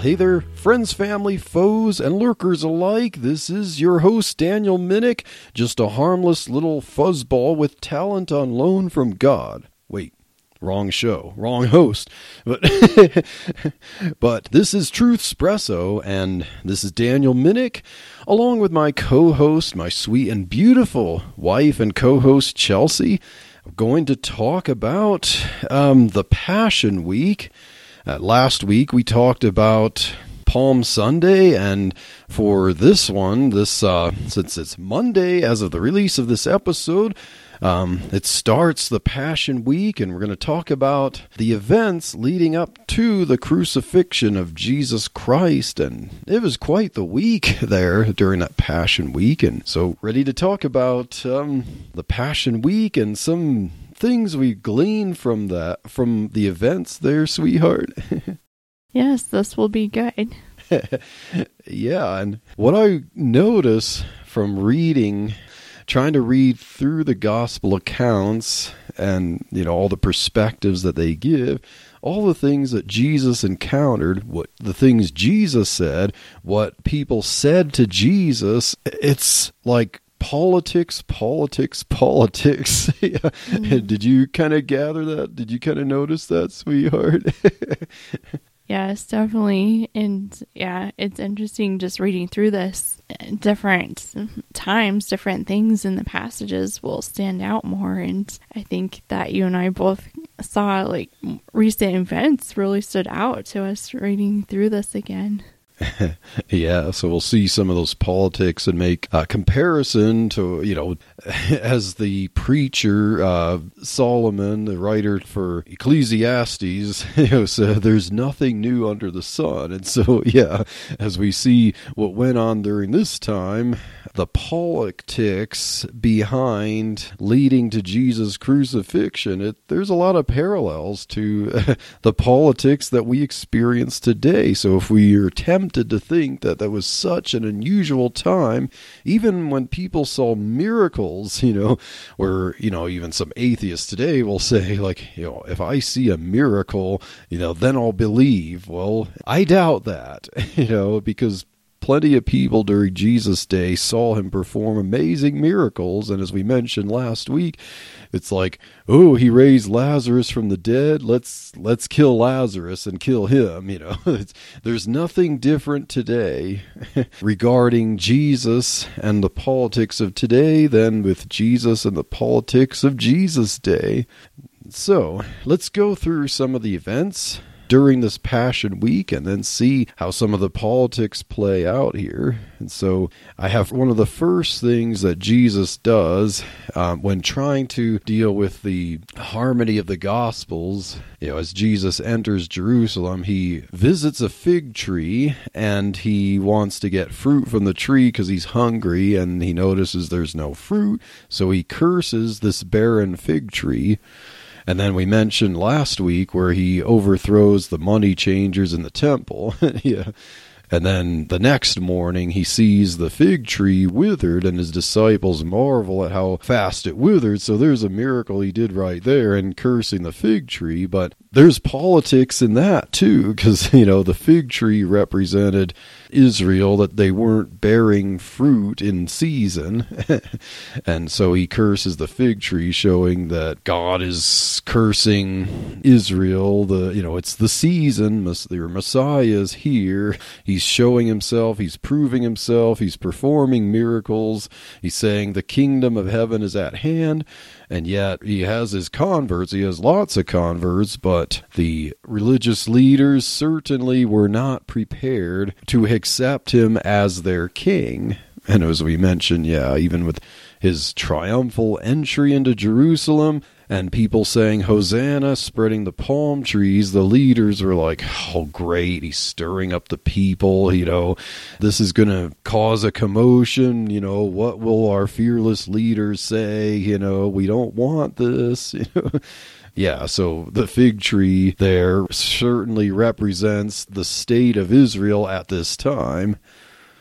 Hey there, friends, family, foes, and lurkers alike. This is your host, Daniel Minnick, just a harmless little fuzzball with talent on loan from God. Wait, wrong show, wrong host. But but this is Truth Espresso, and this is Daniel Minnick, along with my co-host, my sweet and beautiful wife and co-host Chelsea. I'm going to talk about um, the Passion Week. Uh, last week we talked about Palm Sunday, and for this one, this uh, since it's Monday as of the release of this episode, um, it starts the Passion Week, and we're going to talk about the events leading up to the crucifixion of Jesus Christ. And it was quite the week there during that Passion Week, and so ready to talk about um, the Passion Week and some things we glean from that from the events there, sweetheart. Yes, this will be good. yeah, and what I notice from reading, trying to read through the gospel accounts and, you know, all the perspectives that they give, all the things that Jesus encountered, what the things Jesus said, what people said to Jesus, it's like politics, politics, politics. yeah. Mm. Did you kind of gather that? Did you kind of notice that, sweetheart? Yes, definitely. And yeah, it's interesting just reading through this. Different times, different things in the passages will stand out more. And I think that you and I both saw like recent events really stood out to us reading through this again. yeah, so we'll see some of those politics and make a comparison to, you know, as the preacher, uh, Solomon, the writer for Ecclesiastes, you know, said, there's nothing new under the sun. And so, yeah, as we see what went on during this time, the politics behind leading to Jesus' crucifixion, it, there's a lot of parallels to the politics that we experience today. So if we are tempted to think that that was such an unusual time, even when people saw miracles, you know, where, you know, even some atheists today will say, like, you know, if I see a miracle, you know, then I'll believe. Well, I doubt that, you know, because plenty of people during Jesus' day saw him perform amazing miracles. And as we mentioned last week, it's like, oh, he raised Lazarus from the dead. Let's let's kill Lazarus and kill him. You know, there's nothing different today regarding Jesus and the politics of today than with Jesus and the politics of Jesus' day. So let's go through some of the events during this Passion Week and then see how some of the politics play out here. And so I have one of the first things that Jesus does um, when trying to deal with the harmony of the Gospels. You know, as Jesus enters Jerusalem, he visits a fig tree and he wants to get fruit from the tree because he's hungry and he notices there's no fruit. So he curses this barren fig tree. And then we mentioned last week where he overthrows the money changers in the temple. yeah. And then the next morning he sees the fig tree withered, and his disciples marvel at how fast it withered. So there's a miracle he did right there in cursing the fig tree. But there's politics in that too, because, you know, the fig tree represented Israel, that they weren't bearing fruit in season. and so he curses the fig tree, showing that God is cursing Israel. The, you know, it's the season, their Messiah is here. He's showing himself, he's proving himself, he's performing miracles. He's saying the kingdom of heaven is at hand and yet he has his converts. He has lots of converts, but the religious leaders certainly were not prepared to accept him as their king. And as we mentioned, yeah, even with his triumphal entry into Jerusalem and people saying Hosanna, spreading the palm trees, the leaders were like, oh, great, he's stirring up the people, you know, this is going to cause a commotion, you know, what will our fearless leaders say, you know, we don't want this, you know. Yeah, so the fig tree there certainly represents the state of Israel at this time.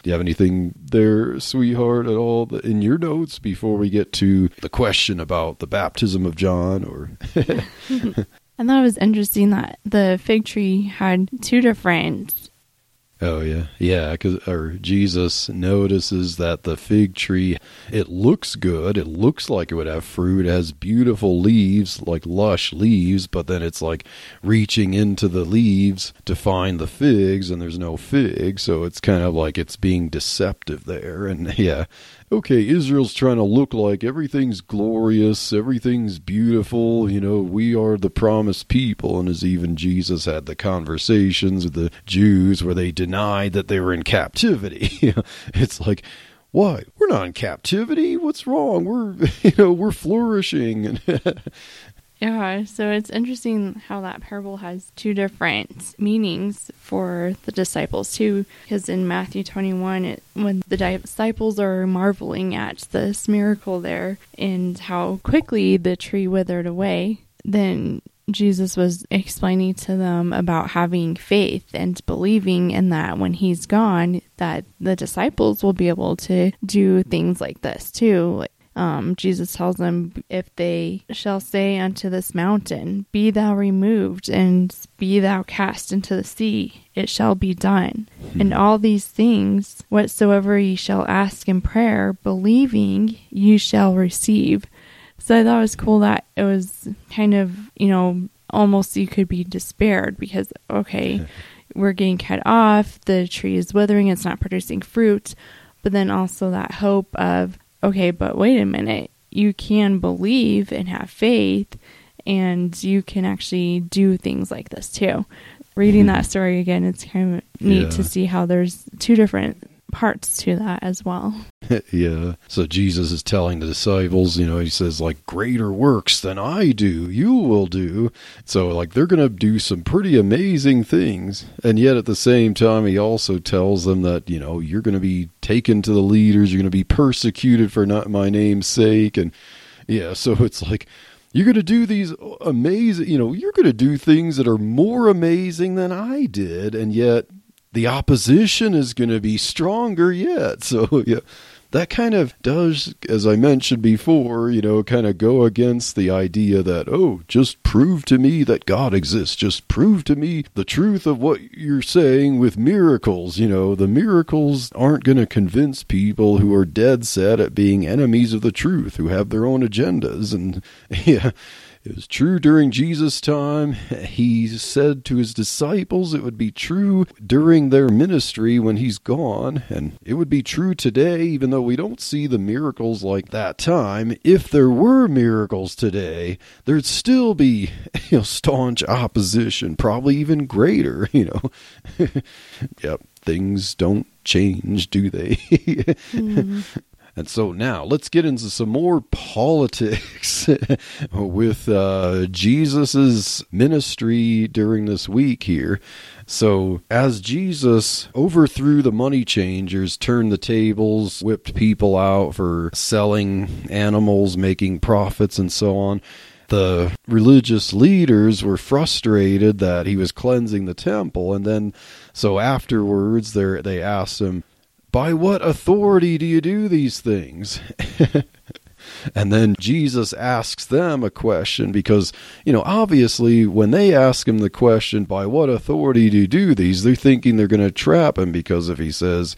Do you have anything there, sweetheart, at all in your notes before we get to the question about the baptism of John? Or I thought it was interesting that the fig tree had two different Oh yeah, yeah. Because or Jesus notices that the fig tree it looks good. It looks like it would have fruit. It has beautiful leaves, like lush leaves. But then it's like reaching into the leaves to find the figs, and there's no figs. So it's kind of like it's being deceptive there. And yeah, okay, Israel's trying to look like everything's glorious, everything's beautiful, you know, we are the promised people. And as even Jesus had the conversations with the Jews where they denied that they were in captivity, it's like, why? We're not in captivity. What's wrong? We're, you know, we're flourishing. Yeah, so it's interesting how that parable has two different meanings for the disciples too. Because in Matthew 21, it, when the disciples are marveling at this miracle there and how quickly the tree withered away, then Jesus was explaining to them about having faith and believing in that when he's gone, that the disciples will be able to do things like this too. Um, Jesus tells them, If they shall say unto this mountain, Be thou removed, and be thou cast into the sea, it shall be done. Hmm. And all these things, whatsoever ye shall ask in prayer, believing, you shall receive. So I thought it was cool that it was kind of, you know, almost you could be despaired because, okay, we're getting cut off, the tree is withering, it's not producing fruit. But then also that hope of, okay, but wait a minute, you can believe and have faith, and you can actually do things like this too. Reading that story again, it's kind of neat yeah. to see how there's two different parts to that as well. yeah. So Jesus is telling the disciples, you know, he says, like, greater works than I do, you will do. So, like, they're going to do some pretty amazing things. And yet at the same time, he also tells them that, you know, you're going to be taken to the leaders, you're going to be persecuted for not my name's sake. And yeah, so it's like, you're going to do these amazing, you know, you're going to do things that are more amazing than I did. And yet, the opposition is going to be stronger yet. So, yeah, that kind of does, as I mentioned before, you know, kind of go against the idea that, oh, just prove to me that God exists. Just prove to me the truth of what you're saying with miracles. You know, the miracles aren't going to convince people who are dead set at being enemies of the truth, who have their own agendas. And, yeah it was true during Jesus' time. He said to his disciples it would be true during their ministry when he's gone. And it would be true today, even though we don't see the miracles like that time. If there were miracles today, there'd still be you know, staunch opposition, probably even greater, you know. yep, things don't change, do they? mm. And so now let's get into some more politics with uh, Jesus's ministry during this week here. So, as Jesus overthrew the money changers, turned the tables, whipped people out for selling animals, making profits, and so on, the religious leaders were frustrated that he was cleansing the temple. And then, so afterwards, they asked him, by what authority do you do these things? and then Jesus asks them a question because, you know, obviously when they ask him the question, by what authority do you do these, they're thinking they're going to trap him because if he says,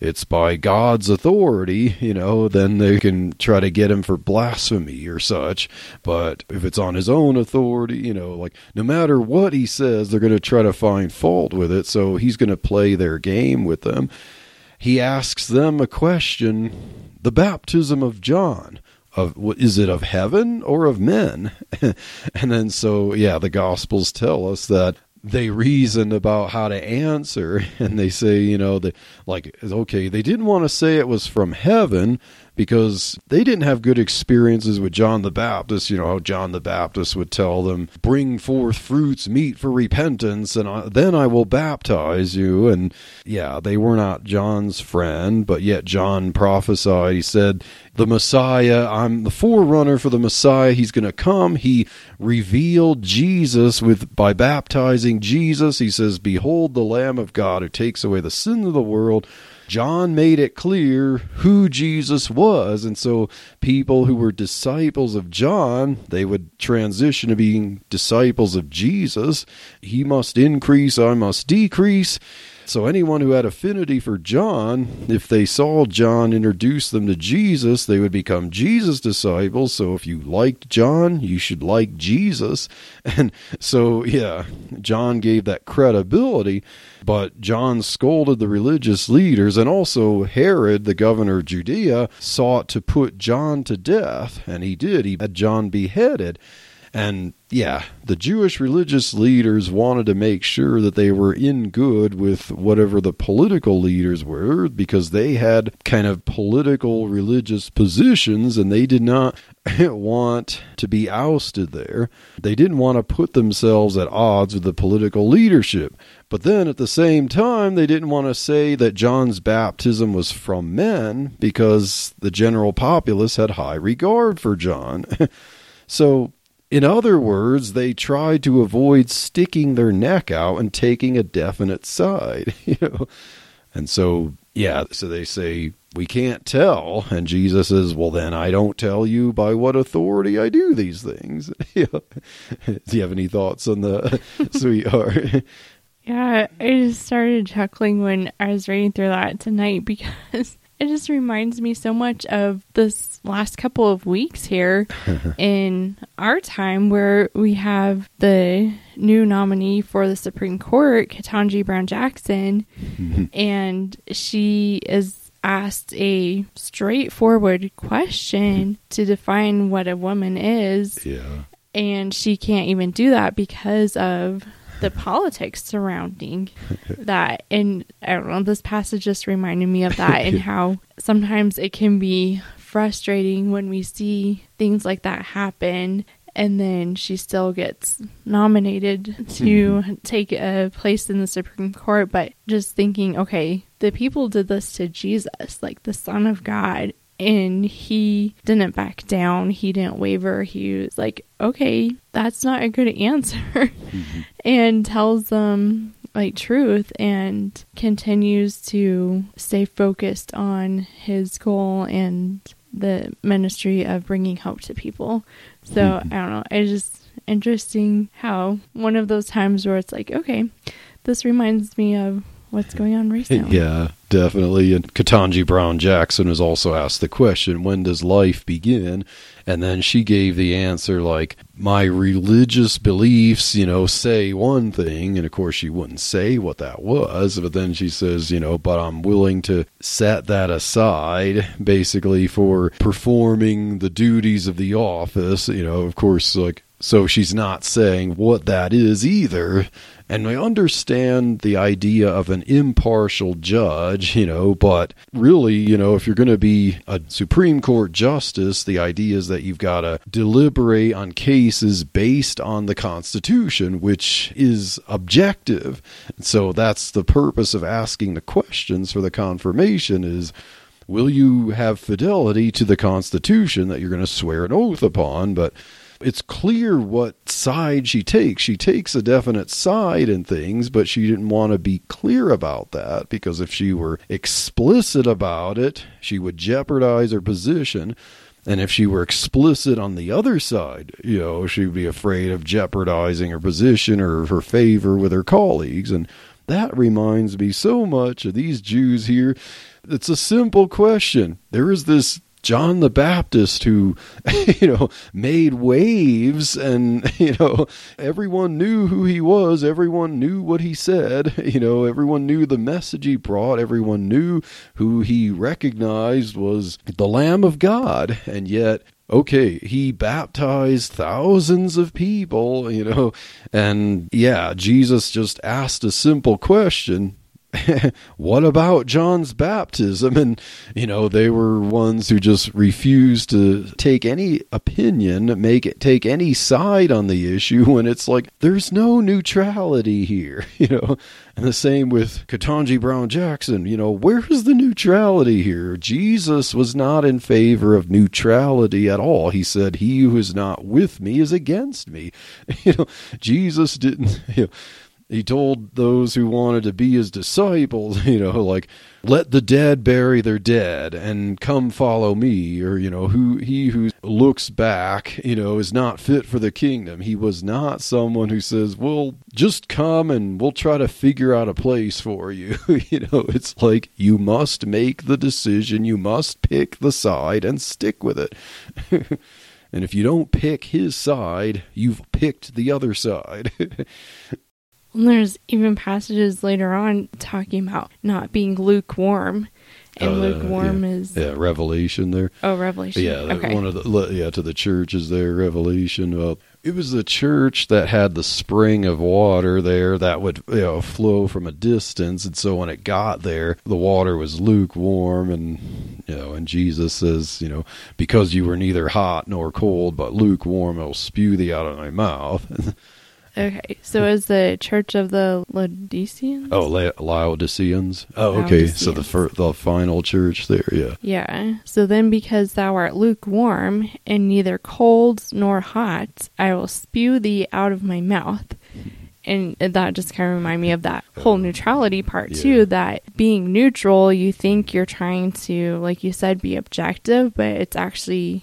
it's by God's authority, you know, then they can try to get him for blasphemy or such. But if it's on his own authority, you know, like no matter what he says, they're going to try to find fault with it. So he's going to play their game with them he asks them a question the baptism of John of is it of heaven or of men? And then so yeah the gospels tell us that they reason about how to answer and they say you know that like okay they didn't want to say it was from heaven because they didn't have good experiences with John the Baptist. You know how John the Baptist would tell them, "Bring forth fruits meet for repentance, and I, then I will baptize you." And yeah, they were not John's friend, but yet John prophesied. He said, "The Messiah, I'm the forerunner for the Messiah. He's going to come." He revealed Jesus with by baptizing Jesus. He says, "Behold, the Lamb of God who takes away the sin of the world." John made it clear who Jesus was. And so people who were disciples of John, they would transition to being disciples of Jesus. He must increase, I must decrease. So anyone who had affinity for John, if they saw John introduce them to Jesus, they would become Jesus disciples. So if you liked John, you should like Jesus. And so yeah, John gave that credibility, but John scolded the religious leaders and also Herod, the governor of Judea, sought to put John to death, and he did. He had John beheaded. And yeah, the Jewish religious leaders wanted to make sure that they were in good with whatever the political leaders were because they had kind of political religious positions and they did not want to be ousted there. They didn't want to put themselves at odds with the political leadership. But then at the same time, they didn't want to say that John's baptism was from men because the general populace had high regard for John. so in other words, they tried to avoid sticking their neck out and taking a definite side, you know. And so, yeah, so they say, we can't tell. And Jesus says, well, then I don't tell you by what authority I do these things. do you have any thoughts on the sweetheart? Yeah, I just started chuckling when I was reading through that tonight because it just reminds me so much of this last couple of weeks here in our time where we have the new nominee for the Supreme Court, Ketanji Brown Jackson, and she is asked a straightforward question to define what a woman is. Yeah. And she can't even do that because of the politics surrounding that. And I don't know, this passage just reminded me of that and how sometimes it can be frustrating when we see things like that happen and then she still gets nominated to mm-hmm. take a place in the Supreme Court. But just thinking, okay, the people did this to Jesus, like the Son of God, and he didn't back down. He didn't waver. He was like, okay, that's not a good answer. Mm-hmm. and tells them like truth and continues to stay focused on his goal and the ministry of bringing hope to people. So mm-hmm. I don't know. It's just interesting how one of those times where it's like, okay, this reminds me of what's going on recently. Yeah, definitely. And Ketanji Brown Jackson was also asked the question, when does life begin? And then she gave the answer like, my religious beliefs, you know, say one thing. And of course, she wouldn't say what that was. But then she says, you know, but I'm willing to set that aside basically for performing the duties of the office. You know, of course, like, so she's not saying what that is either. And I understand the idea of an impartial judge, you know, but really, you know, if you're going to be a Supreme Court justice, the idea is that you've got to deliberate on cases based on the Constitution, which is objective. So that's the purpose of asking the questions for the confirmation is will you have fidelity to the Constitution that you're going to swear an oath upon? But it's clear what side she takes. She takes a definite side in things, but she didn't want to be clear about that because if she were explicit about it, she would jeopardize her position. And if she were explicit on the other side, you know, she'd be afraid of jeopardizing her position or her favor with her colleagues. And that reminds me so much of these Jews here. It's a simple question. There is this John the Baptist who, you know, made waves and, you know, everyone knew who he was. Everyone knew what he said. You know, everyone knew the message he brought. Everyone knew who he recognized was the Lamb of God. And yet, okay, he baptized thousands of people, you know, and yeah, Jesus just asked a simple question what about John's baptism? And, you know, they were ones who just refused to take any opinion, make it take any side on the issue when it's like, there's no neutrality here, you know. And the same with Ketanji Brown Jackson, you know, where's the neutrality here? Jesus was not in favor of neutrality at all. He said, He who is not with me is against me. You know, Jesus didn't, you know, he told those who wanted to be his disciples, you know, like let the dead bury their dead and come follow me or you know who he who looks back you know is not fit for the kingdom. He was not someone who says well just come and we'll try to figure out a place for you. You know it's like you must make the decision you must pick the side and stick with it. And if you don't pick his side you've picked the other side And there's even passages later on talking about not being lukewarm. And oh, the- lukewarm yeah. is yeah revelation there oh Revelation. Yeah, okay. one of the yeah to the churches there, Revelation. Well, it was the church that had the spring of water there that would you know flow from a distance, and so when it got there, the water was lukewarm, and you know, and Jesus says, you know, because you were neither hot nor cold, but lukewarm, I'll spew thee out of my mouth. okay. So is the Church of the Laodiceans? oh, La- Laodiceans. Oh, okay. So the fir- the final church there, yeah. Yeah. So then, because thou art lukewarm and neither cold nor hot, I will spew thee out of my mouth. And that just kind of remind me of that whole neutrality part Yeah. too. That being neutral, you think you're trying to, like you said, be objective, but it's actually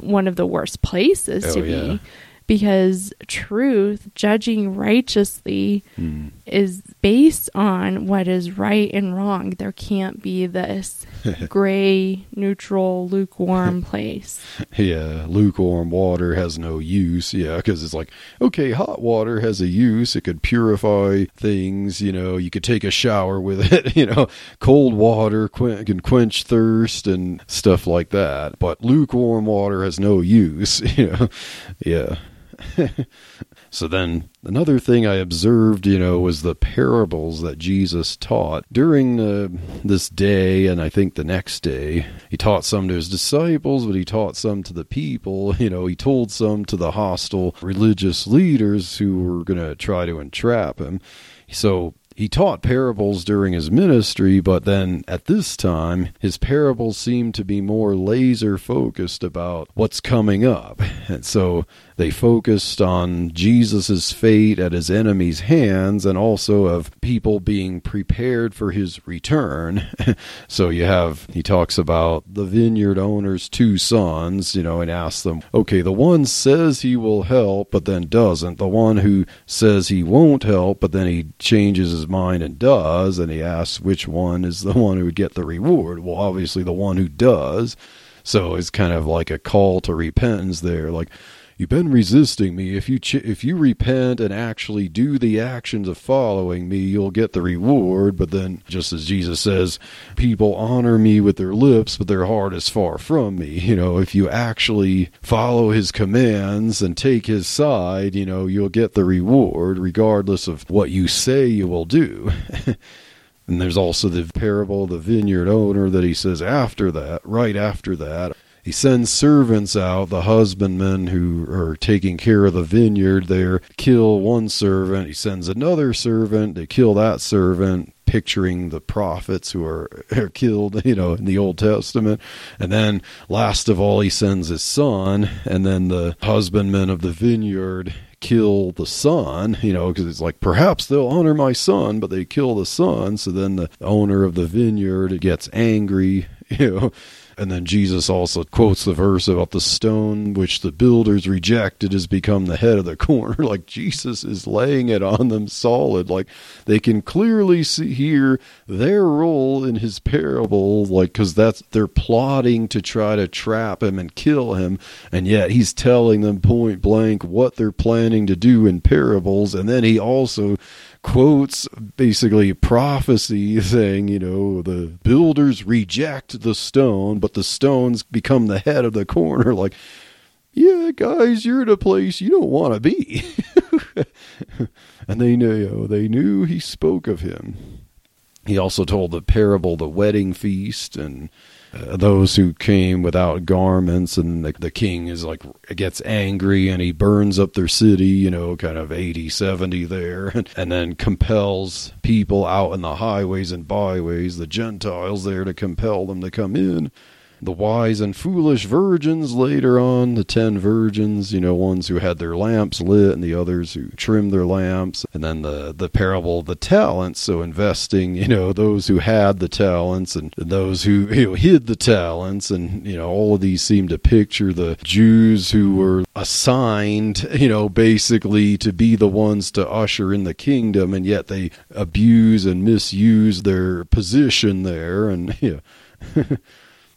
one of the worst places to Mm. Oh, yeah. Be. Because truth, judging righteously, Mm. is based on what is right and wrong. There can't be this gray, neutral, lukewarm place. Yeah, lukewarm water has no use. Yeah, because it's like, okay, hot water has a use. It could purify things. You know, you could take a shower with it. You know, cold water quen- can quench thirst and stuff like that. But lukewarm water has no use. You know, yeah. So then another thing I observed, you know, was the parables that Jesus taught during uh, this day and I think the next day. He taught some to his disciples, but he taught some to the people. You know, he told some to the hostile religious leaders who were going to try to entrap him. So he taught parables during his ministry, but then at this time, his parables seemed to be more laser focused about what's coming up. And so they focused on Jesus' fate at his enemies' hands and also of people being prepared for his return. so you have, he talks about the vineyard owner's two sons, you know, and asks them, okay, the one says he will help, but then doesn't. The one who says he won't help, but then he changes his mind and does, and he asks which one is the one who would get the reward. Well, obviously the one who does. So it's kind of like a call to repentance there, like you've been resisting me. If you ch- if you repent and actually do the actions of following me, you'll get the reward. But then, just as Jesus says, people honor me with their lips, but their heart is far from me. You know, if you actually follow His commands and take His side, you know, you'll get the reward, regardless of what you say you will do. And there's also the parable of the vineyard owner that he says after that, right after that, he sends servants out, the husbandmen who are taking care of the vineyard there, kill one servant. He sends another servant, they kill that servant, picturing the prophets who are, are killed, you know, in the Old Testament. And then last of all, he sends his son, and then the husbandmen of the vineyard kill the son, you know, because it's like perhaps they'll honor my son, but they kill the son. So then the owner of the vineyard gets angry, you know. And then Jesus also quotes the verse about the stone which the builders rejected has become the head of the corner. Like Jesus is laying it on them solid. Like they can clearly see here their role in his parable, like because that's they're plotting to try to trap him and kill him, and yet he's telling them point blank what they're planning to do in parables, and then he also quotes basically prophecy saying, you know, the builders reject the stone, but the stones become the head of the corner. Like, yeah, guys, you're in a place you don't want to be. and they knew, they knew he spoke of him. he also told the parable, the wedding feast, and Uh, those who came without garments, and the, the king is like gets angry and he burns up their city, you know, kind of 80, 70 there, and then compels people out in the highways and byways, the Gentiles there, to compel them to come in the wise and foolish virgins later on, the ten virgins, you know, ones who had their lamps lit and the others who trimmed their lamps, and then the the parable of the talents, so investing, you know, those who had the talents and those who you know hid the talents, and you know, all of these seem to picture the Jews who were assigned, you know, basically to be the ones to usher in the kingdom, and yet they abuse and misuse their position there, and yeah.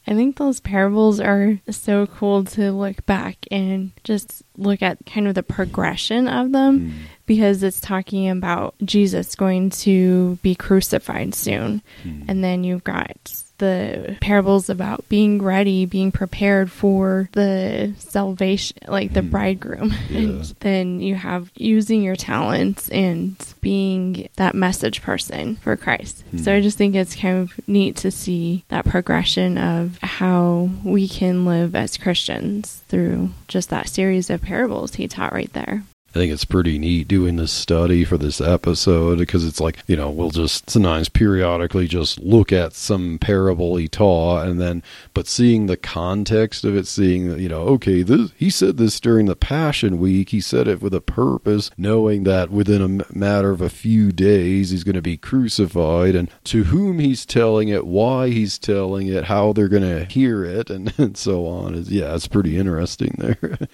I think those parables are so cool to look back and just look at kind of the progression of them mm. because it's talking about Jesus going to be crucified soon. Mm. And then you've got the parables about being ready, being prepared for the salvation, like the mm. bridegroom. Yeah. And then you have using your talents and being that message person for Christ. So I just think it's kind of neat to see that progression of how we can live as Christians through just that series of parables he taught right there. I think it's pretty neat doing this study for this episode because it's like, you know, we'll just sometimes periodically just look at some parable he taught and then, but seeing the context of it, seeing you know, okay, this, he said this during the Passion Week. He said it with a purpose, knowing that within a matter of a few days he's going to be crucified and to whom he's telling it, why he's telling it, how they're going to hear it, and, and so on. Is yeah, it's pretty interesting there.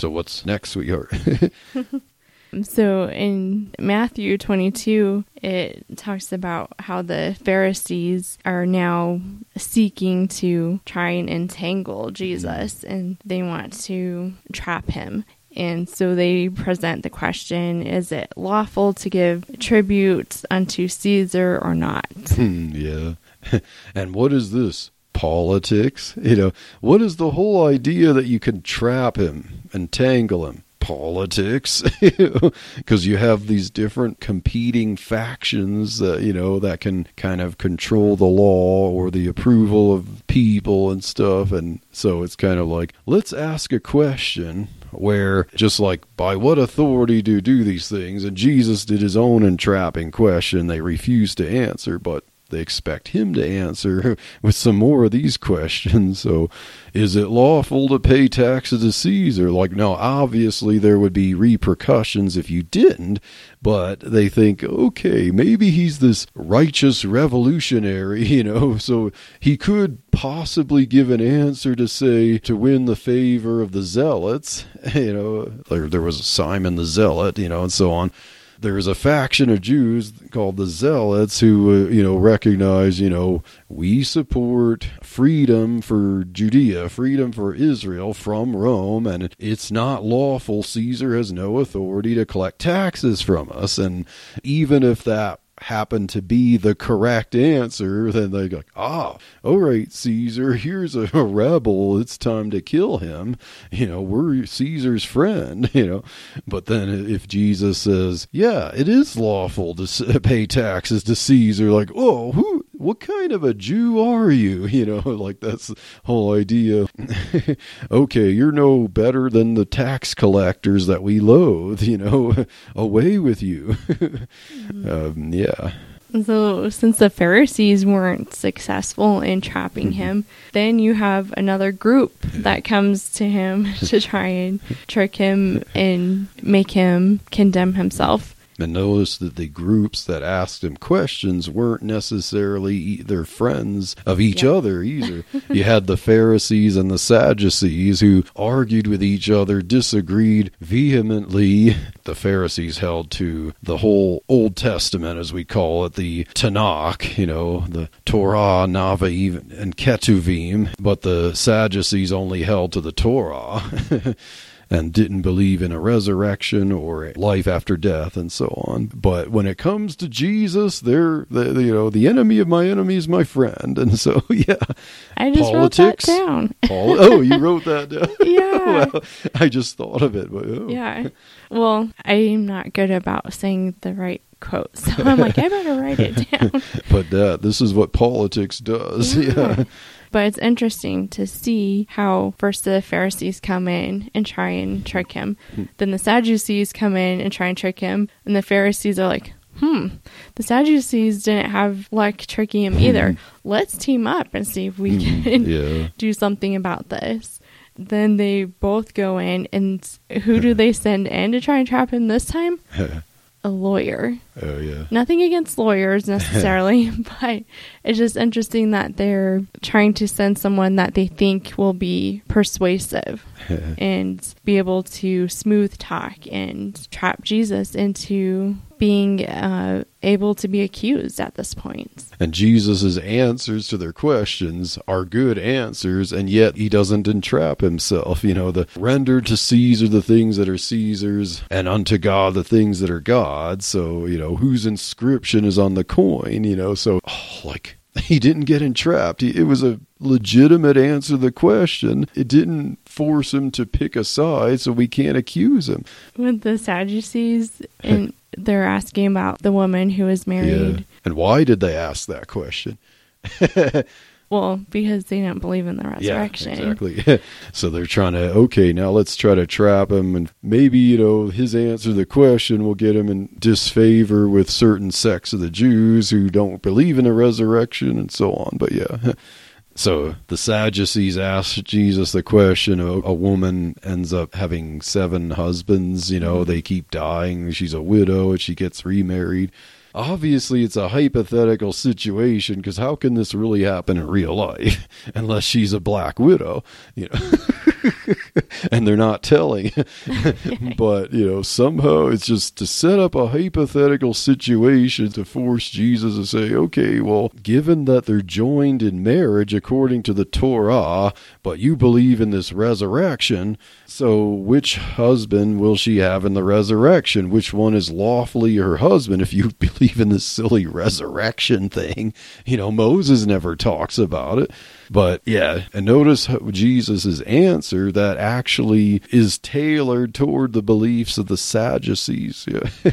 So what's next, sweetheart? so in Matthew 22, it talks about how the Pharisees are now seeking to try and entangle mm-hmm. Jesus and they want to trap him. And so they present the question Is it lawful to give tribute unto Caesar or not? Hmm, yeah. and what is this? Politics. You know, what is the whole idea that you can trap him, entangle him? Politics, because you have these different competing factions that you know that can kind of control the law or the approval of people and stuff, and so it's kind of like let's ask a question where just like by what authority do do these things and jesus did his own entrapping question they refused to answer but they expect him to answer with some more of these questions. So, is it lawful to pay taxes to Caesar? Like, no, obviously there would be repercussions if you didn't, but they think, okay, maybe he's this righteous revolutionary, you know, so he could possibly give an answer to say to win the favor of the zealots, you know, like there was a Simon the zealot, you know, and so on there's a faction of Jews called the Zealots who, uh, you know, recognize, you know, we support freedom for Judea, freedom for Israel from Rome, and it's not lawful. Caesar has no authority to collect taxes from us. And even if that happen to be the correct answer, then they go, ah, all right, Caesar, here's a, a, rebel. It's time to kill him. You know, we're Caesar's friend, you know. But then if Jesus says, yeah, it is lawful to pay taxes to Caesar, like, oh, who, what kind of a Jew are you? You know, like that's the whole idea. okay, you're no better than the tax collectors that we loathe, you know, away with you. um, yeah. So, since the Pharisees weren't successful in trapping mm-hmm. him, then you have another group that comes to him to try and trick him and make him condemn himself. And notice that the groups that asked him questions weren't necessarily either friends of each yeah. other either. you had the Pharisees and the Sadducees who argued with each other, disagreed vehemently. The Pharisees held to the whole Old Testament, as we call it, the Tanakh, you know, the Torah, Navi, and Ketuvim, but the Sadducees only held to the Torah. and didn't believe in a resurrection or life after death and so on. But when it comes to Jesus, they're the, you know the enemy of my enemy is my friend, and so yeah, I just politics. Oh, wrote that down. Pol- oh, you wrote that down. Yeah. well, I just thought of it, but oh. Yeah. Well, I'm not good about saying the right quote, so I'm like, I better write it down. But that this is what politics does. Yeah. But it's interesting to see how first the Pharisees come in and try and trick him. Hmm. Then the Sadducees come in and try and trick him. And the Pharisees are like, hmm, the Sadducees didn't have luck tricking him either. Hmm. Let's team up and see if we hmm. can Yeah. do something about this. Then they both go in, and who do they send in to try and trap him this time? A lawyer. Oh yeah. Nothing against lawyers necessarily, but it's just interesting that they're trying to send someone that they think will be persuasive and be able to smooth talk and trap Jesus into being uh, able to be accused at this point. And Jesus' answers to their questions are good answers, and yet he doesn't entrap himself. You know, the render to Caesar the things that are Caesar's, and unto God the things that are God's. So, you know, whose inscription is on the coin, you know? So, oh, like, he didn't get entrapped. He, it was a legitimate answer to the question. It didn't force him to pick a side, so we can't accuse him. With the Sadducees, and they're asking about the woman who was married. And why did they ask that question? Well, because they didn't believe in the resurrection. Yeah, exactly. so they're trying to okay, now let's try to trap him, and maybe you know his answer to the question will get him in disfavor with certain sects of the Jews who don't believe in a resurrection and so on. But yeah. So the Sadducees asked Jesus the question: a, a woman ends up having seven husbands. You know, they keep dying. She's a widow, and she gets remarried. Obviously, it's a hypothetical situation because how can this really happen in real life unless she's a black widow? You know, and they're not telling. but you know, somehow it's just to set up a hypothetical situation to force Jesus to say, okay, well, given that they're joined in marriage according to the Torah, but you believe in this resurrection, so which husband will she have in the resurrection? Which one is lawfully her husband if you believe in this silly resurrection thing? You know, Moses never talks about it. But yeah, and notice Jesus' answer that actually is tailored toward the beliefs of the Sadducees. Yeah.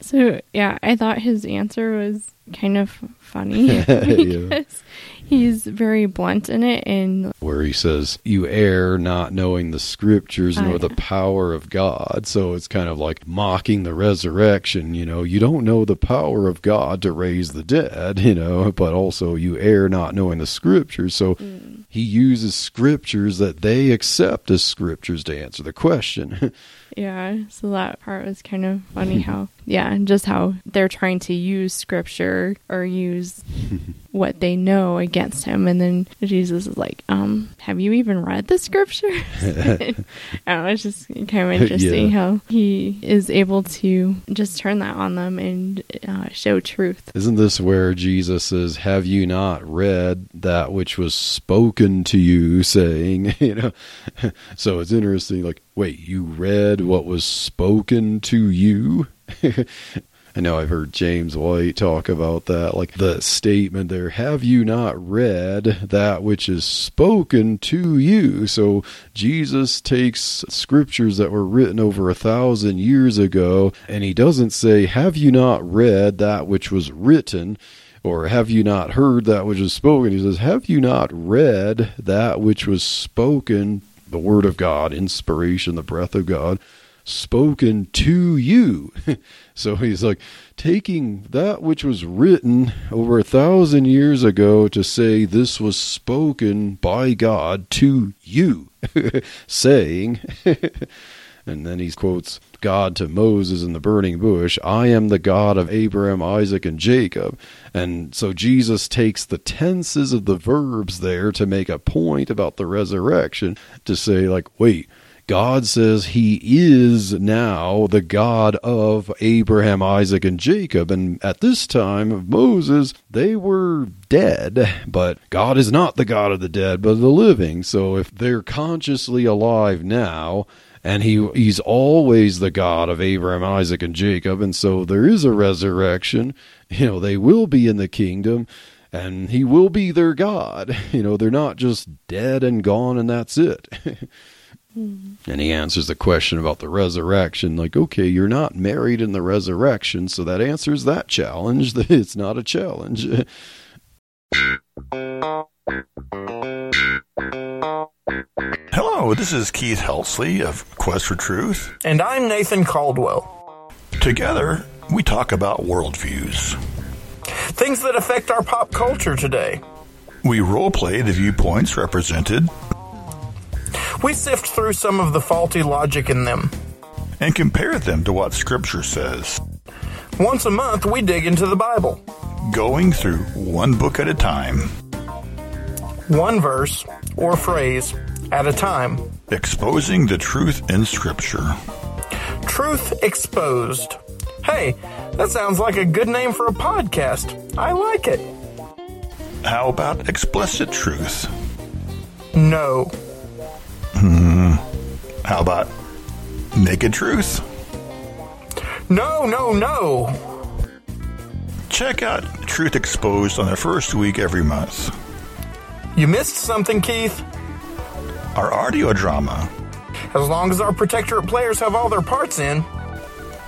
So yeah, I thought his answer was kind of funny Yeah. because he's very blunt in it, and where he says, You err not knowing the scriptures nor Oh, the power of God. So it's kind of like mocking the resurrection. You know, you don't know the power of God to raise the dead, you know, but also you err not knowing the scriptures. So Mm. he uses scriptures that they accept as scriptures to answer the question. yeah, so that part was kind of funny. How yeah, just how they're trying to use scripture or use what they know against him, and then Jesus is like, "Um, have you even read the scripture?" I don't know, it's just kind of interesting Yeah. how he is able to just turn that on them and uh, show truth. Isn't this where Jesus says, Have you not read that which was spoken to you, saying, you know? so it's interesting, like, wait, you read what was spoken to you? I know I've heard James White talk about that, like the statement there, have you not read that which is spoken to you? So Jesus takes scriptures that were written over a thousand years ago, and he doesn't say, have you not read that which was written? Or have you not heard that which was spoken? He says, Have you not read that which was spoken, the word of God, inspiration, the breath of God, spoken to you? so he's like taking that which was written over a thousand years ago to say this was spoken by God to you, saying, and then he quotes God to Moses in the burning bush, I am the God of Abraham, Isaac, and Jacob. And so Jesus takes the tenses of the verbs there to make a point about the resurrection to say, like, wait, God says he is now the God of Abraham, Isaac, and Jacob. And at this time of Moses, they were dead, but God is not the God of the dead, but the living. So if they're consciously alive now, and he he's always the God of Abraham, Isaac, and Jacob, and so there is a resurrection. You know, they will be in the kingdom, and he will be their God. You know, they're not just dead and gone, and that's it. Mm-hmm. And he answers the question about the resurrection, like, okay, you're not married in the resurrection, so that answers that challenge. That it's not a challenge. Hello, this is Keith Helsley of Quest for Truth. And I'm Nathan Caldwell. Together, we talk about worldviews. Things that affect our pop culture today. We roleplay the viewpoints represented We sift through some of the faulty logic in them. and compare them to what Scripture says, Once a month, we dig into the Bible. going through one book at a time, One verse or phrase at a time. exposing the truth in Scripture. Truth exposed. Hey, that sounds like a good name for a podcast. I like it. How about explicit truth? No. How about naked truth? No, no, no. Check out Truth Exposed on the first week every month. You missed something, Keith. Our audio drama As long as our Protectorate players have all their parts in.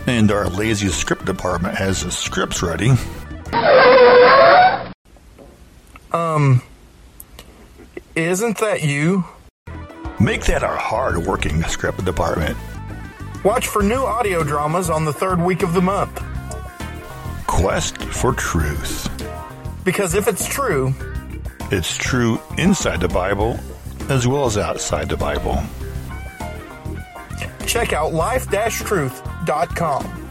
and our lazy script department has the scripts ready. Um, isn't that you? Make that our hard working script department. Watch for new audio dramas on the third week of the month. Quest for Truth. Because if it's true, It's true inside the Bible as well as outside the Bible. check out life-truth.com.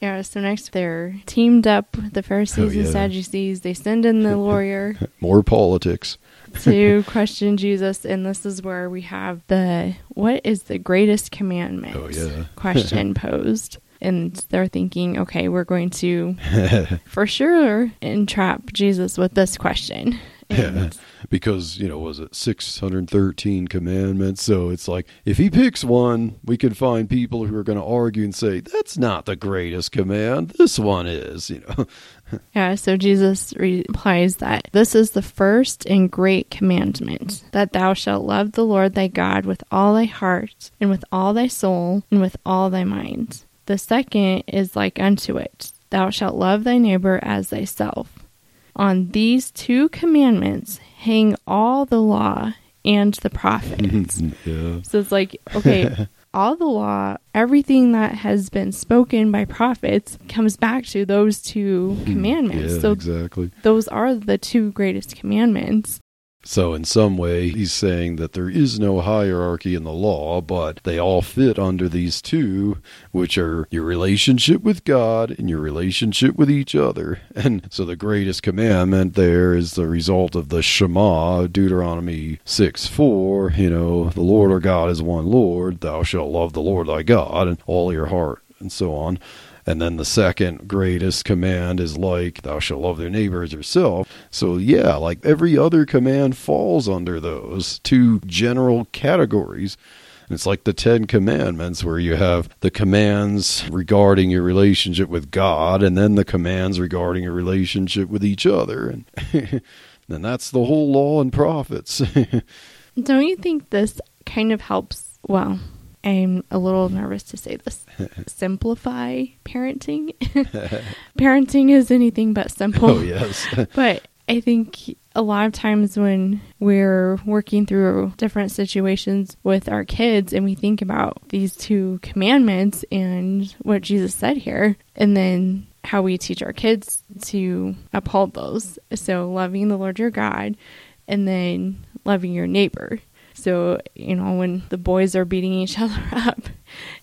Yeah, so next they're teamed up with the Pharisees Oh, yeah. and Sadducees. They send in the lawyer More politics. to question Jesus, and this is where we have the what is the greatest commandment Oh, yeah. question posed. And they're thinking, okay, we're going to for sure entrap Jesus with this question. And because you know was it 613 commandments so it's like if he picks one we can find people who are going to argue and say that's not the greatest command this one is you know Yeah, so Jesus replies that this is the first and great commandment that thou shalt love the Lord thy God with all thy heart, and with all thy soul, and with all thy mind. The second is like unto it thou shalt love thy neighbor as thyself. On these two commandments hang all the law and the prophets. yeah So it's like, okay, all the law, everything that has been spoken by prophets comes back to those two mm, commandments. yeah so exactly those are the two greatest commandments. So in some way he's saying that there is no hierarchy in the law but they all fit under these two which are your relationship with god and your relationship with each other. And so the greatest commandment there is the result of the shema deuteronomy 6 4 you know the lord our god is one lord thou shalt love the lord thy god and all your heart and so on and then the second greatest command is like, thou shalt love thy neighbor as yourself. So, yeah, like every other command falls under those two general categories. And It's like the Ten Commandments, where you have the commands regarding your relationship with God, and then the commands regarding your relationship with each other. And, and that's the whole law and prophets. Don't you think this kind of helps? Well, I'm a little nervous to say this. Simplify parenting. parenting is anything but simple. oh, yes. But I think a lot of times when we're working through different situations with our kids and we think about these two commandments and what Jesus said here, and then how we teach our kids to uphold those. So, loving the Lord your God and then loving your neighbor. So, you know, when the boys are beating each other up,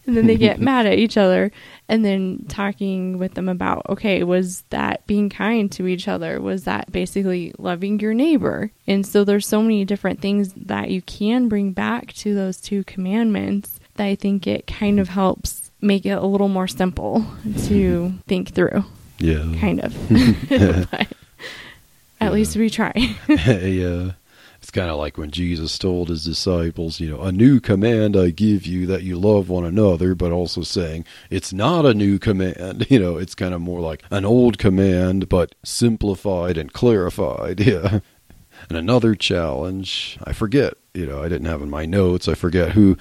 and then they get mad at each other and then talking with them about okay was that being kind to each other? Was that basically loving your neighbor? And so there's so many different things that you can bring back to those two commandments that i think it kind of helps make it a little more simple to think through Yeah. kind of. But at least we try. Yeah. Kind of like when Jesus told his disciples, you know, a new command I give you that you love one another, but also saying it's not a new command. You know, it's kind of more like an old command, but simplified and clarified. Yeah. And another challenge, I forget, you know, I didn't have in my notes, I forget who,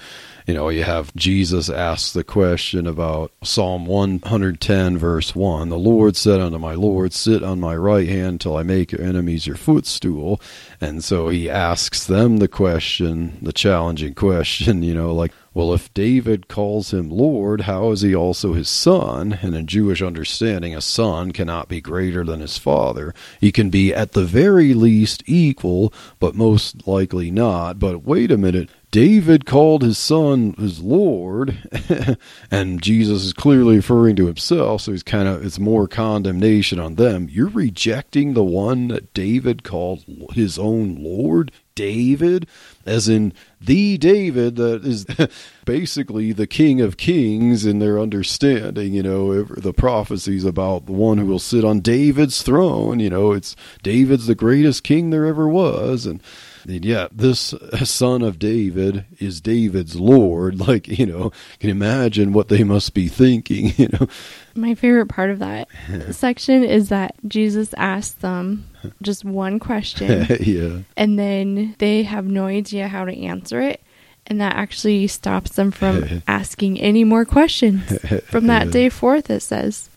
you know, you have Jesus ask the question about Psalm 110, verse 1. The Lord said unto my Lord, Sit on my right hand till I make your enemies your footstool. And so he asks them the question, the challenging question, you know, like, well, if David calls him Lord, how is he also his son? And in Jewish understanding, a son cannot be greater than his father. He can be at the very least equal, but most likely not. But wait a minute. David called his son his Lord, and Jesus is clearly referring to himself, so he's kind of it's more condemnation on them. You're rejecting the one that David called his own Lord, David, as in the David that is basically the King of Kings in their understanding. You know, the prophecies about the one who will sit on David's throne. You know, it's David's the greatest king there ever was, and. And yet, this son of David is David's Lord. Like, you know, can imagine what they must be thinking, you know? My favorite part of that section is that Jesus asks them just one question, yeah. and then they have no idea how to answer it. And that actually stops them from asking any more questions from that day forth, it says.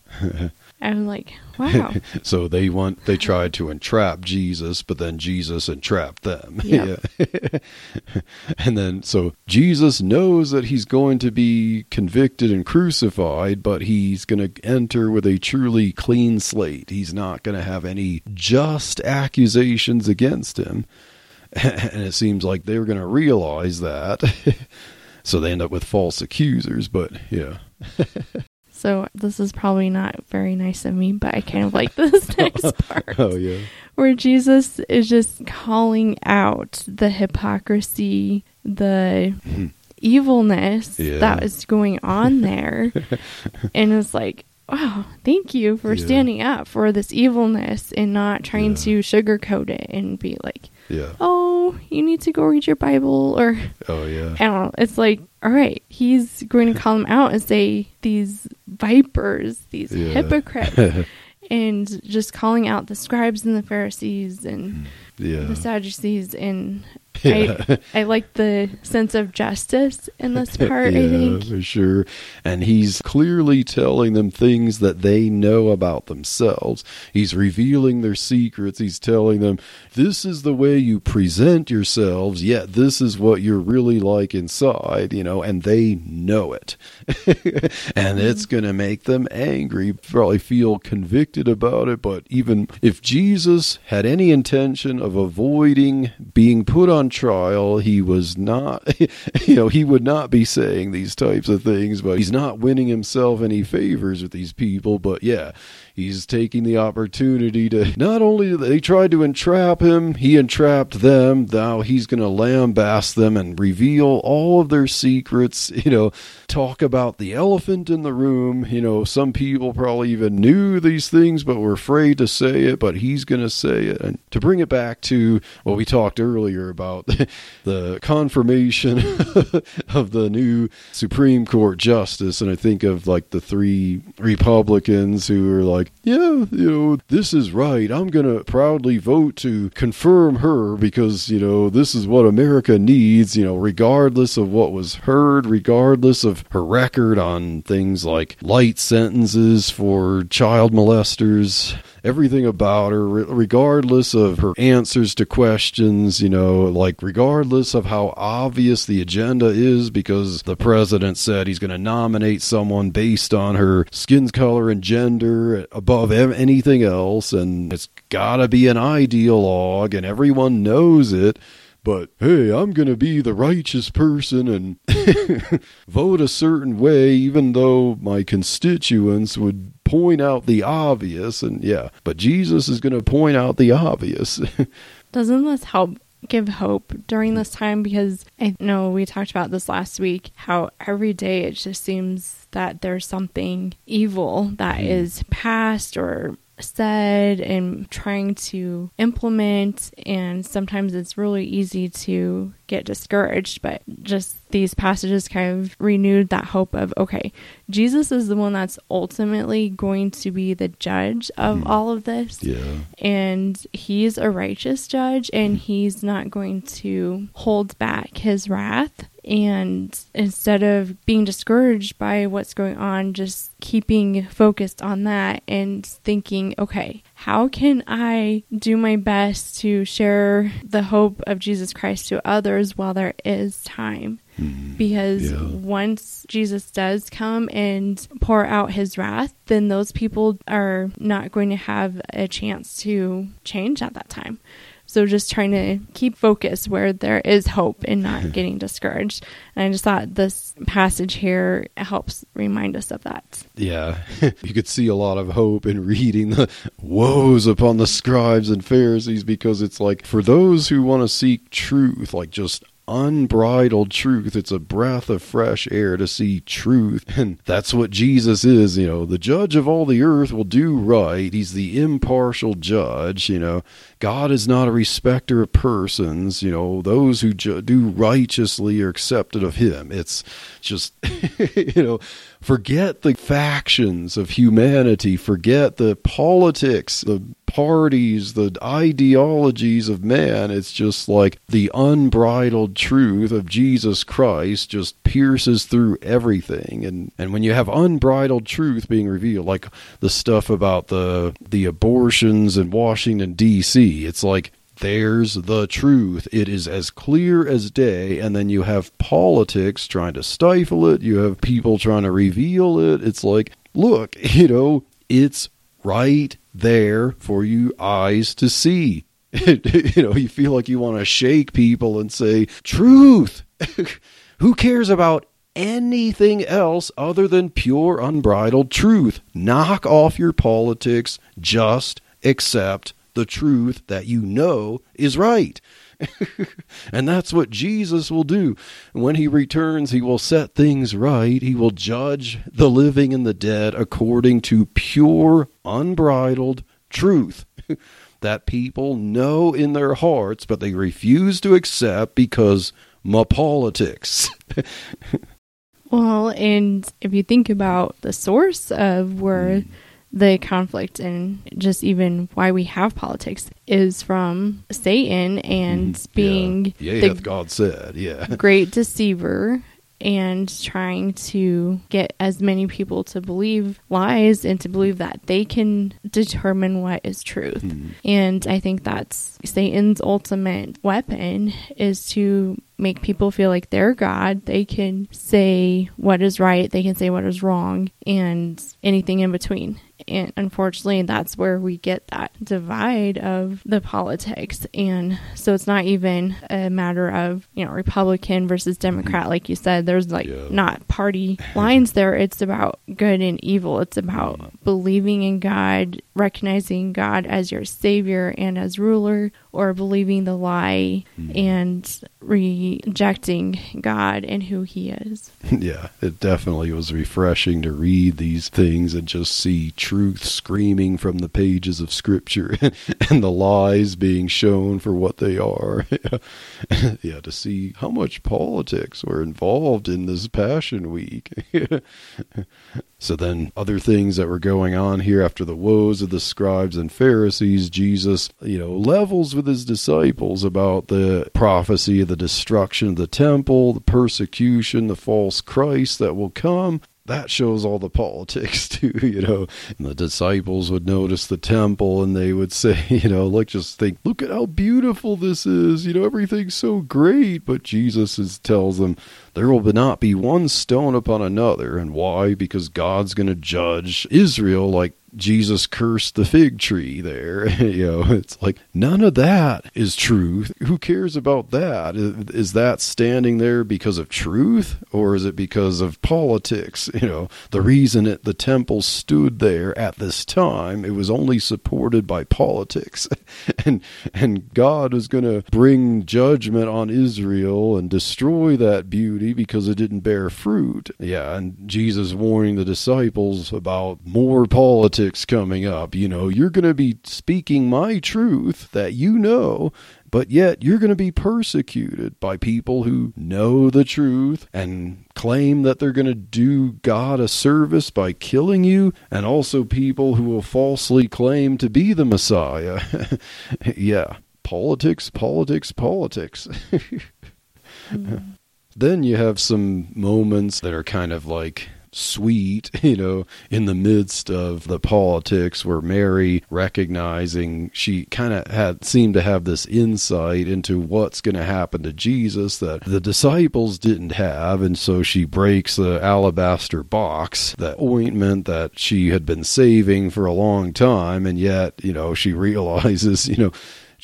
I'm like, wow. so they want they tried to entrap Jesus, but then Jesus entrapped them. Yep. Yeah. and then so Jesus knows that he's going to be convicted and crucified, but he's going to enter with a truly clean slate. He's not going to have any just accusations against him. And it seems like they're going to realize that. so they end up with false accusers, but yeah. So this is probably not very nice of me, but I kind of like this next part Oh yeah. where Jesus is just calling out the hypocrisy, the evilness Yeah. that is going on there. and it's like, wow, thank you for Yeah. standing up for this evilness and not trying Yeah. to sugarcoat it and be like, Yeah. oh, you need to go read your Bible or Oh yeah. I don't know. It's like, all right, he's going to call them out and say these vipers, these Yeah. hypocrites, and just calling out the scribes and the Pharisees and Yeah. the Sadducees. And Yeah. I, I like the sense of justice in this part. I yeah, think. for sure. And he's clearly telling them things that they know about themselves. He's revealing their secrets. He's telling them, this is the way you present yourselves, yet this is what you're really like inside, you know, and they know it. and it's mm-hmm. going to make them angry, probably feel convicted about it. But even if Jesus had any intention of avoiding being put on trial, he was not, you know, he would not be saying these types of things, but he's not winning himself any favors with these people. But yeah, he's taking the opportunity to not only they tried to entrap him, he entrapped them. Now he's going to lambaste them and reveal all of their secrets, you know, talk about the elephant in the room. You know, some people probably even knew these things but were afraid to say it, but he's going to say it. And to bring it back to what we talked earlier about the confirmation of the new Supreme Court justice, and I think of like the three Republicans who are like, yeah, you know, this is right. I'm going to proudly vote to confirm her because, you know, this is what America needs, you know, regardless of what was heard, regardless of her record on things like light sentences for child molesters everything about her, regardless of her answers to questions, you know, like regardless of how obvious the agenda is, because the president said he's going to nominate someone based on her skin color and gender above anything else, and it's got to be an ideologue, and everyone knows it. But hey, I'm going to be the righteous person and vote a certain way, even though my constituents would point out the obvious. And yeah, but Jesus is going to point out the obvious. Doesn't this help give hope during this time? Because I know we talked about this last week how every day it just seems that there's something evil that hmm. is past or said and trying to implement and sometimes it's really easy to get discouraged but just these passages kind of renewed that hope of okay jesus is the one that's ultimately going to be the judge of hmm. all of this yeah. and he's a righteous judge and hmm. he's not going to hold back his wrath and instead of being discouraged by what's going on just keeping focused on that and thinking okay how can i do my best to share the hope of jesus christ to others while there is time mm-hmm. because Yeah. once Jesus does come and pour out his wrath, then those people are not going to have a chance to change at that time. So just trying to keep focus where there is hope and not hmm. getting discouraged. And I just thought this passage here helps remind us of that. Yeah, you could see a lot of hope in reading the woes upon the scribes and Pharisees because it's like for those who want to seek truth, like just unbridled truth, it's a breath of fresh air to see truth. And that's what Jesus is, you know, the judge of all the earth will do right. He's the impartial judge, you know. God is not a respecter of persons, you know, those who ju- do righteously are accepted of him. It's just, you know, forget the factions of humanity, forget the politics, the parties, the ideologies of man. It's just like the unbridled truth of Jesus Christ just pierces through everything. And and when you have unbridled truth being revealed, like the stuff about the the abortions in Washington D.C., it's like there's the truth. It is as clear as day. And then you have politics trying to stifle it. You have people trying to reveal it. It's like, look, you know, it's right there for you eyes to see. you know, you feel like you want to shake people and say, truth. Who cares about anything else other than pure, unbridled truth? Knock off your politics. Just accept the truth that you know is right. and that's what Jesus will do. When he returns, he will set things right. He will judge the living and the dead according to pure, unbridled truth that people know in their hearts, but they refuse to accept because my politics. Well, and if you think about the source of where the conflict and just even why we have politics is from Satan and mm, being yeah, yeah the God said, yeah. great deceiver and trying to get as many people to believe lies and to believe that they can determine what is truth. Hmm. And I think that's Satan's ultimate weapon is to make people feel like they're God. They can say what is right, they can say what is wrong, and anything in between. And unfortunately, that's where we get that divide of the politics. And so it's not even a matter of, you know, Republican versus Democrat, like you said. There's like Yeah. not party lines there. It's about good and evil. It's about uh-huh. believing in God, recognizing God as your savior and as ruler, or believing the lie hmm. and rejecting God and who he is. yeah, it definitely was refreshing to read these things and just see truth screaming from the pages of Scripture and the lies being shown for what they are. yeah, to see how much politics were involved in this Passion Week. So then, other things that were going on here after the woes of the scribes and Pharisees, Jesus, you know, levels with his disciples about the prophecy of the destruction of the temple, the persecution, the false Christ that will come. That shows all the politics too, you know. And the disciples would notice the temple and they would say, you know, like just think, look at how beautiful this is, you know, everything's so great. But Jesus is, tells them, there will not be one stone upon another. And why? Because God's going to judge Israel like Jesus cursed the fig tree there. you know, it's like none of that is truth. Who cares about that? Is, is that standing there because of truth or is it because of politics? You know, the reason it, the temple stood there at this time, it was only supported by politics. and and God was going to bring judgment on Israel and destroy that beauty because it didn't bear fruit. Yeah, and Jesus warning the disciples about more politics coming up. You know, you're going to be speaking my truth that you know, but yet you're going to be persecuted by people who know the truth and claim that they're going to do God a service by killing you, and also people who will falsely claim to be the Messiah. yeah, politics, politics, politics. mm. Then you have some moments that are kind of like sweet, you know, in the midst of the politics where Mary recognizing she kind of had seemed to have this insight into what's going to happen to Jesus that the disciples didn't have and so she breaks the alabaster box, that ointment that she had been saving for a long time and yet, you know, she realizes, you know,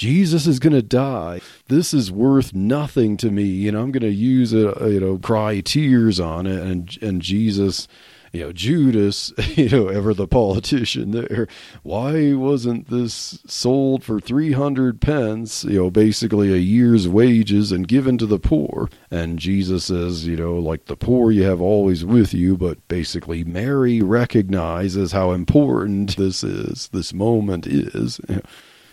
Jesus is going to die. This is worth nothing to me. You know, I'm going to use it, you know, cry tears on it. And, and Jesus, you know, Judas, you know, ever the politician there, why wasn't this sold for 300 pence, you know, basically a year's wages and given to the poor? And Jesus says, you know, like the poor you have always with you, but basically Mary recognizes how important this is, this moment is.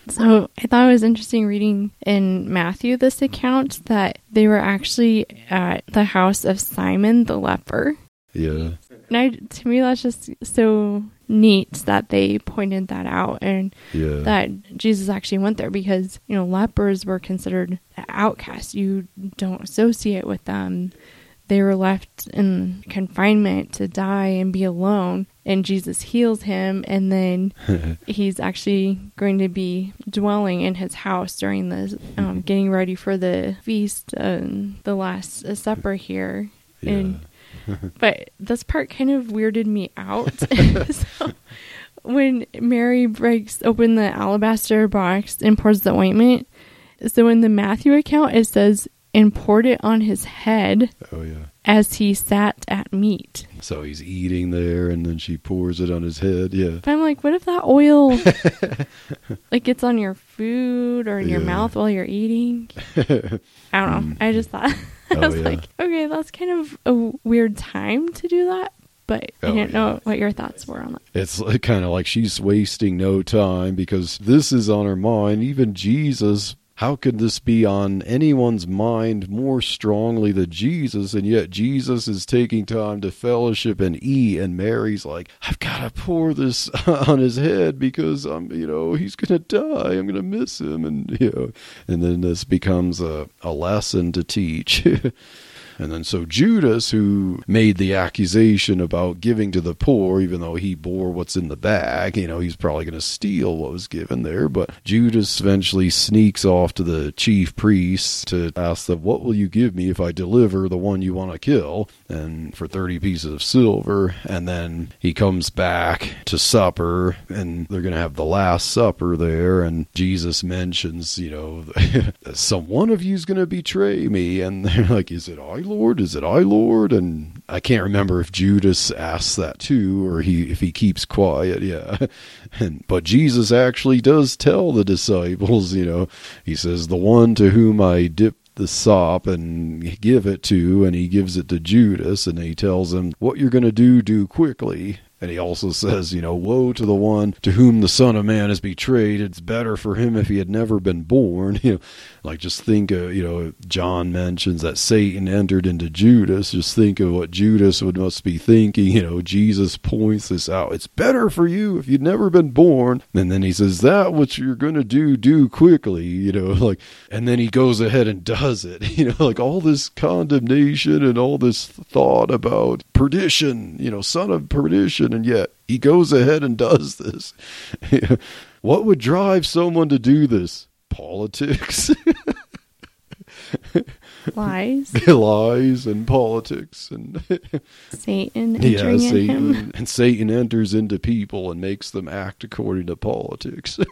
So I thought it was interesting reading in Matthew this account that they were actually at the house of Simon the leper. Yeah. And I, to me, that's just so neat that they pointed that out and yeah. that Jesus actually went there because, you know, lepers were considered outcasts. You don't associate with them they were left in confinement to die and be alone. And Jesus heals him, and then he's actually going to be dwelling in his house during the um, getting ready for the feast, um, the Last Supper here. Yeah. And but this part kind of weirded me out. so, when Mary breaks open the alabaster box and pours the ointment, so in the Matthew account it says and poured it on his head. Oh yeah. As he sat at meat. So he's eating there, and then she pours it on his head. Yeah. But I'm like, what if that oil, like, gets on your food or in yeah. your mouth while you're eating? I don't know. I just mm-hmm. thought, I oh, was yeah. like, okay, that's kind of a weird time to do that. But I Oh, didn't yeah. know what your thoughts were on that. It's kind of like she's wasting no time because this is on her mind. Even Jesus, how could this be on anyone's mind more strongly than Jesus? And yet Jesus is taking time to fellowship and eat. And Mary's like, I've got to pour this on his head because I'm, you know, he's going to die. I'm going to miss him. And, you know, and then this becomes a, a lesson to teach. And then so Judas, who made the accusation about giving to the poor, even though he bore what's in the bag, you know, he's probably going to steal what was given there. But Judas eventually sneaks off to the chief priests to ask them, What will you give me if I deliver the one you want to kill? And for 30 pieces of silver. And then he comes back to supper, and they're going to have the Last Supper there. And Jesus mentions, you know, some one of you's going to betray me. And they're like, Is it I, Lord? Is it I, Lord? And I can't remember if Judas asks that too, or he if he keeps quiet. Yeah, and but Jesus actually does tell the disciples. You know, he says, "The one to whom I dip." The sop and give it to, and he gives it to Judas, and he tells him, What you're going to do, do quickly. And he also says, you know, woe to the one to whom the Son of Man is betrayed. It's better for him if he had never been born. You know, like just think, of, you know, John mentions that Satan entered into Judas. Just think of what Judas would must be thinking. You know, Jesus points this out. It's better for you if you'd never been born. And then he says, that what you're going to do, do quickly. You know, like, and then he goes ahead and does it. You know, like all this condemnation and all this thought about perdition. You know, son of perdition and yet he goes ahead and does this. what would drive someone to do this? Politics. Lies. lies and politics and Satan yeah, Satan him. and Satan enters into people and makes them act according to politics.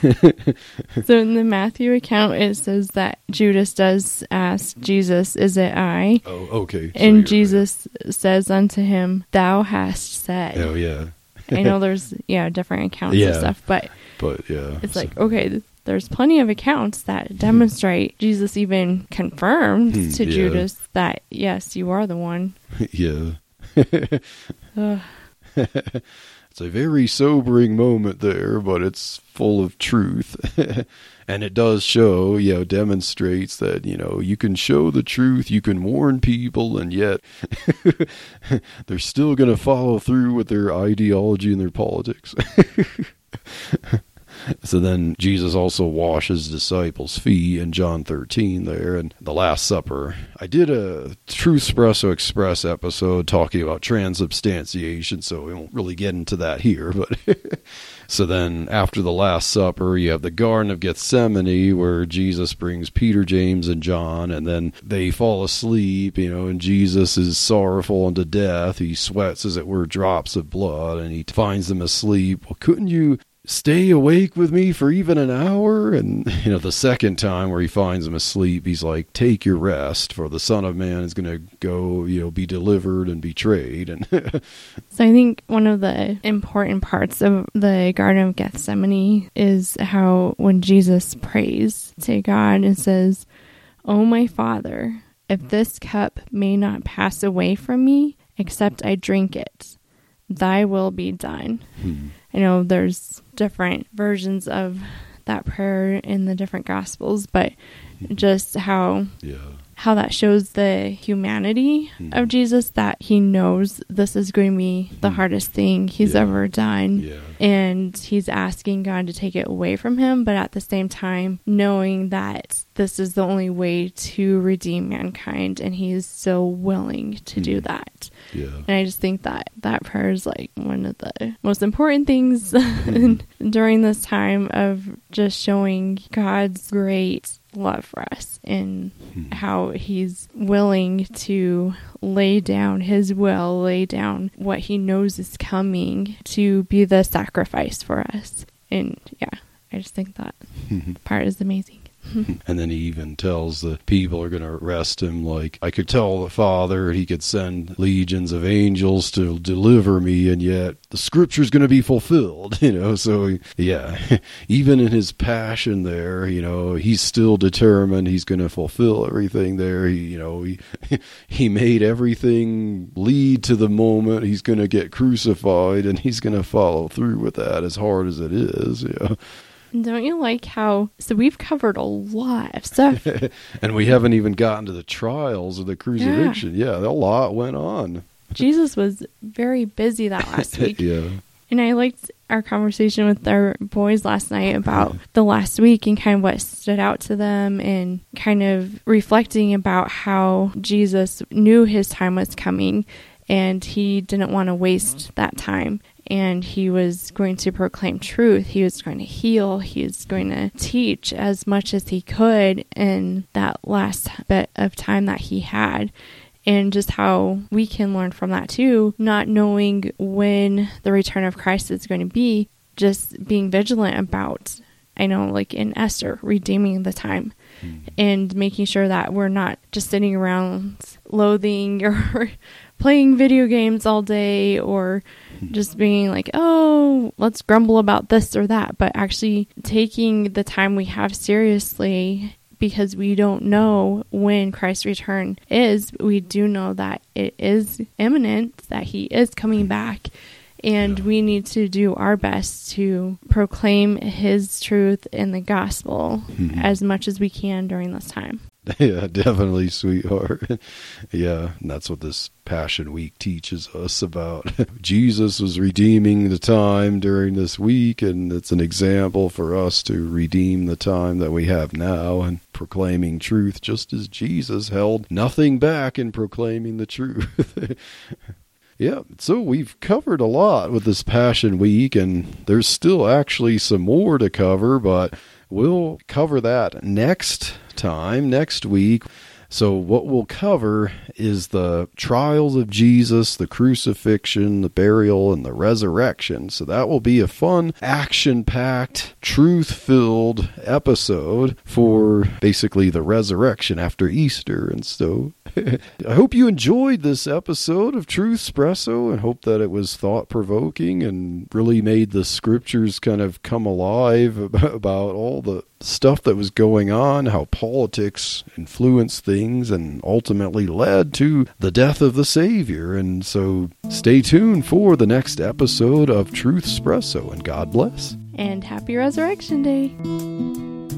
So in the Matthew account, it says that Judas does ask Jesus, "Is it I?" oh, okay. so and right. Jesus says unto him, "Thou hast said." Oh yeah, I know there's yeah different accounts Yeah. and stuff, but but yeah, it's so- like okay, there's plenty of accounts that demonstrate Jesus even confirmed Hmm, to yeah. Judas that yes, you are the one. yeah. It's a very sobering moment there, but it's full of truth. And it does show, you know, demonstrates that, you know, you can show the truth, you can warn people, and yet they're still going to follow through with their ideology and their politics. So then Jesus also washes disciples' feet in John 13 there and the Last Supper. I did a Truth Espresso Express episode talking about transubstantiation, so we won't really get into that here. But so then after the Last Supper, you have the Garden of Gethsemane where Jesus brings Peter, James, and John, and then they fall asleep, you know, and Jesus is sorrowful unto death. He sweats, as it were, drops of blood, and he finds them asleep. Well, couldn't you stay awake with me for even an hour? And you know the second time where he finds him asleep he's like take your rest for the son of man is going to go you know be delivered and betrayed. And So I think one of the important parts of the Garden of Gethsemane is how when Jesus prays to God and says, "Oh my Father, if this cup may not pass away from me, except I drink it, thy will be done." Hmm. I know there's different versions of that prayer in the different gospels, but mm-hmm. just how yeah how that shows the humanity of mm-hmm. Jesus that he knows this is going to be the mm-hmm. hardest thing he's Yeah. ever done. yeah And he's asking God to take it away from him, but at the same time, knowing that this is the only way to redeem mankind, and he is so willing to do that. Yeah And I just think that that prayer is like one of the most important things during this time of just showing God's great love for us and hmm. how he's willing to lay down his will, lay down what he knows is coming to be the sacrifice for us. And yeah, I just think that part is amazing. and then he even tells the people are going to arrest him like i could tell the father he could send legions of angels to deliver me and yet the scripture's going to be fulfilled you know? So yeah even in his passion there you know he's still determined he's going to fulfill everything there. He you know he he made everything lead to the moment he's going to get crucified and he's going to follow through with that as hard as it is yeah Don't you like how? So we've covered a lot of stuff. and we haven't even gotten to the trials of the crucifixion. Yeah, a lot went on. Jesus was very busy that last week. yeah. And I liked our conversation with our boys last night about the last week and kind of what stood out to them and kind of reflecting about how Jesus knew his time was coming and he didn't want to waste that time. And he was going to proclaim truth. He was going to heal. He was going to teach as much as he could in that last bit of time that he had and just how we can learn from that too, not knowing when the return of Christ is going to be, just being vigilant about, I know, like in Esther, redeeming the time mm-hmm. and making sure that we're not just sitting around loathing or playing video games all day or just being like, oh, let's grumble about this or that, but actually taking the time we have seriously because we don't know when Christ's return is. We do know that it is imminent, that he is coming back, and we need to do our best to proclaim his truth in the gospel mm-hmm. as much as we can during this time. Yeah, definitely, sweetheart. yeah, and that's what this Passion Week teaches us about. Jesus was redeeming the time during this week, and it's an example for us to redeem the time that we have now and proclaiming truth just as Jesus held nothing back in proclaiming the truth. Yeah, so we've covered a lot with this Passion Week, and there's still actually some more to cover, but we'll cover that next time, next week. So, what we'll cover is the trials of Jesus, the crucifixion, the burial, and the resurrection. So, that will be a fun, action packed, truth filled episode for basically the resurrection after Easter. And so, I hope you enjoyed this episode of Truth Espresso and hope that it was thought provoking and really made the scriptures kind of come alive about all the stuff that was going on, how politics influenced things and ultimately led to the death of the Savior. And so stay tuned for the next episode of Truth Espresso and God bless. And happy Resurrection Day.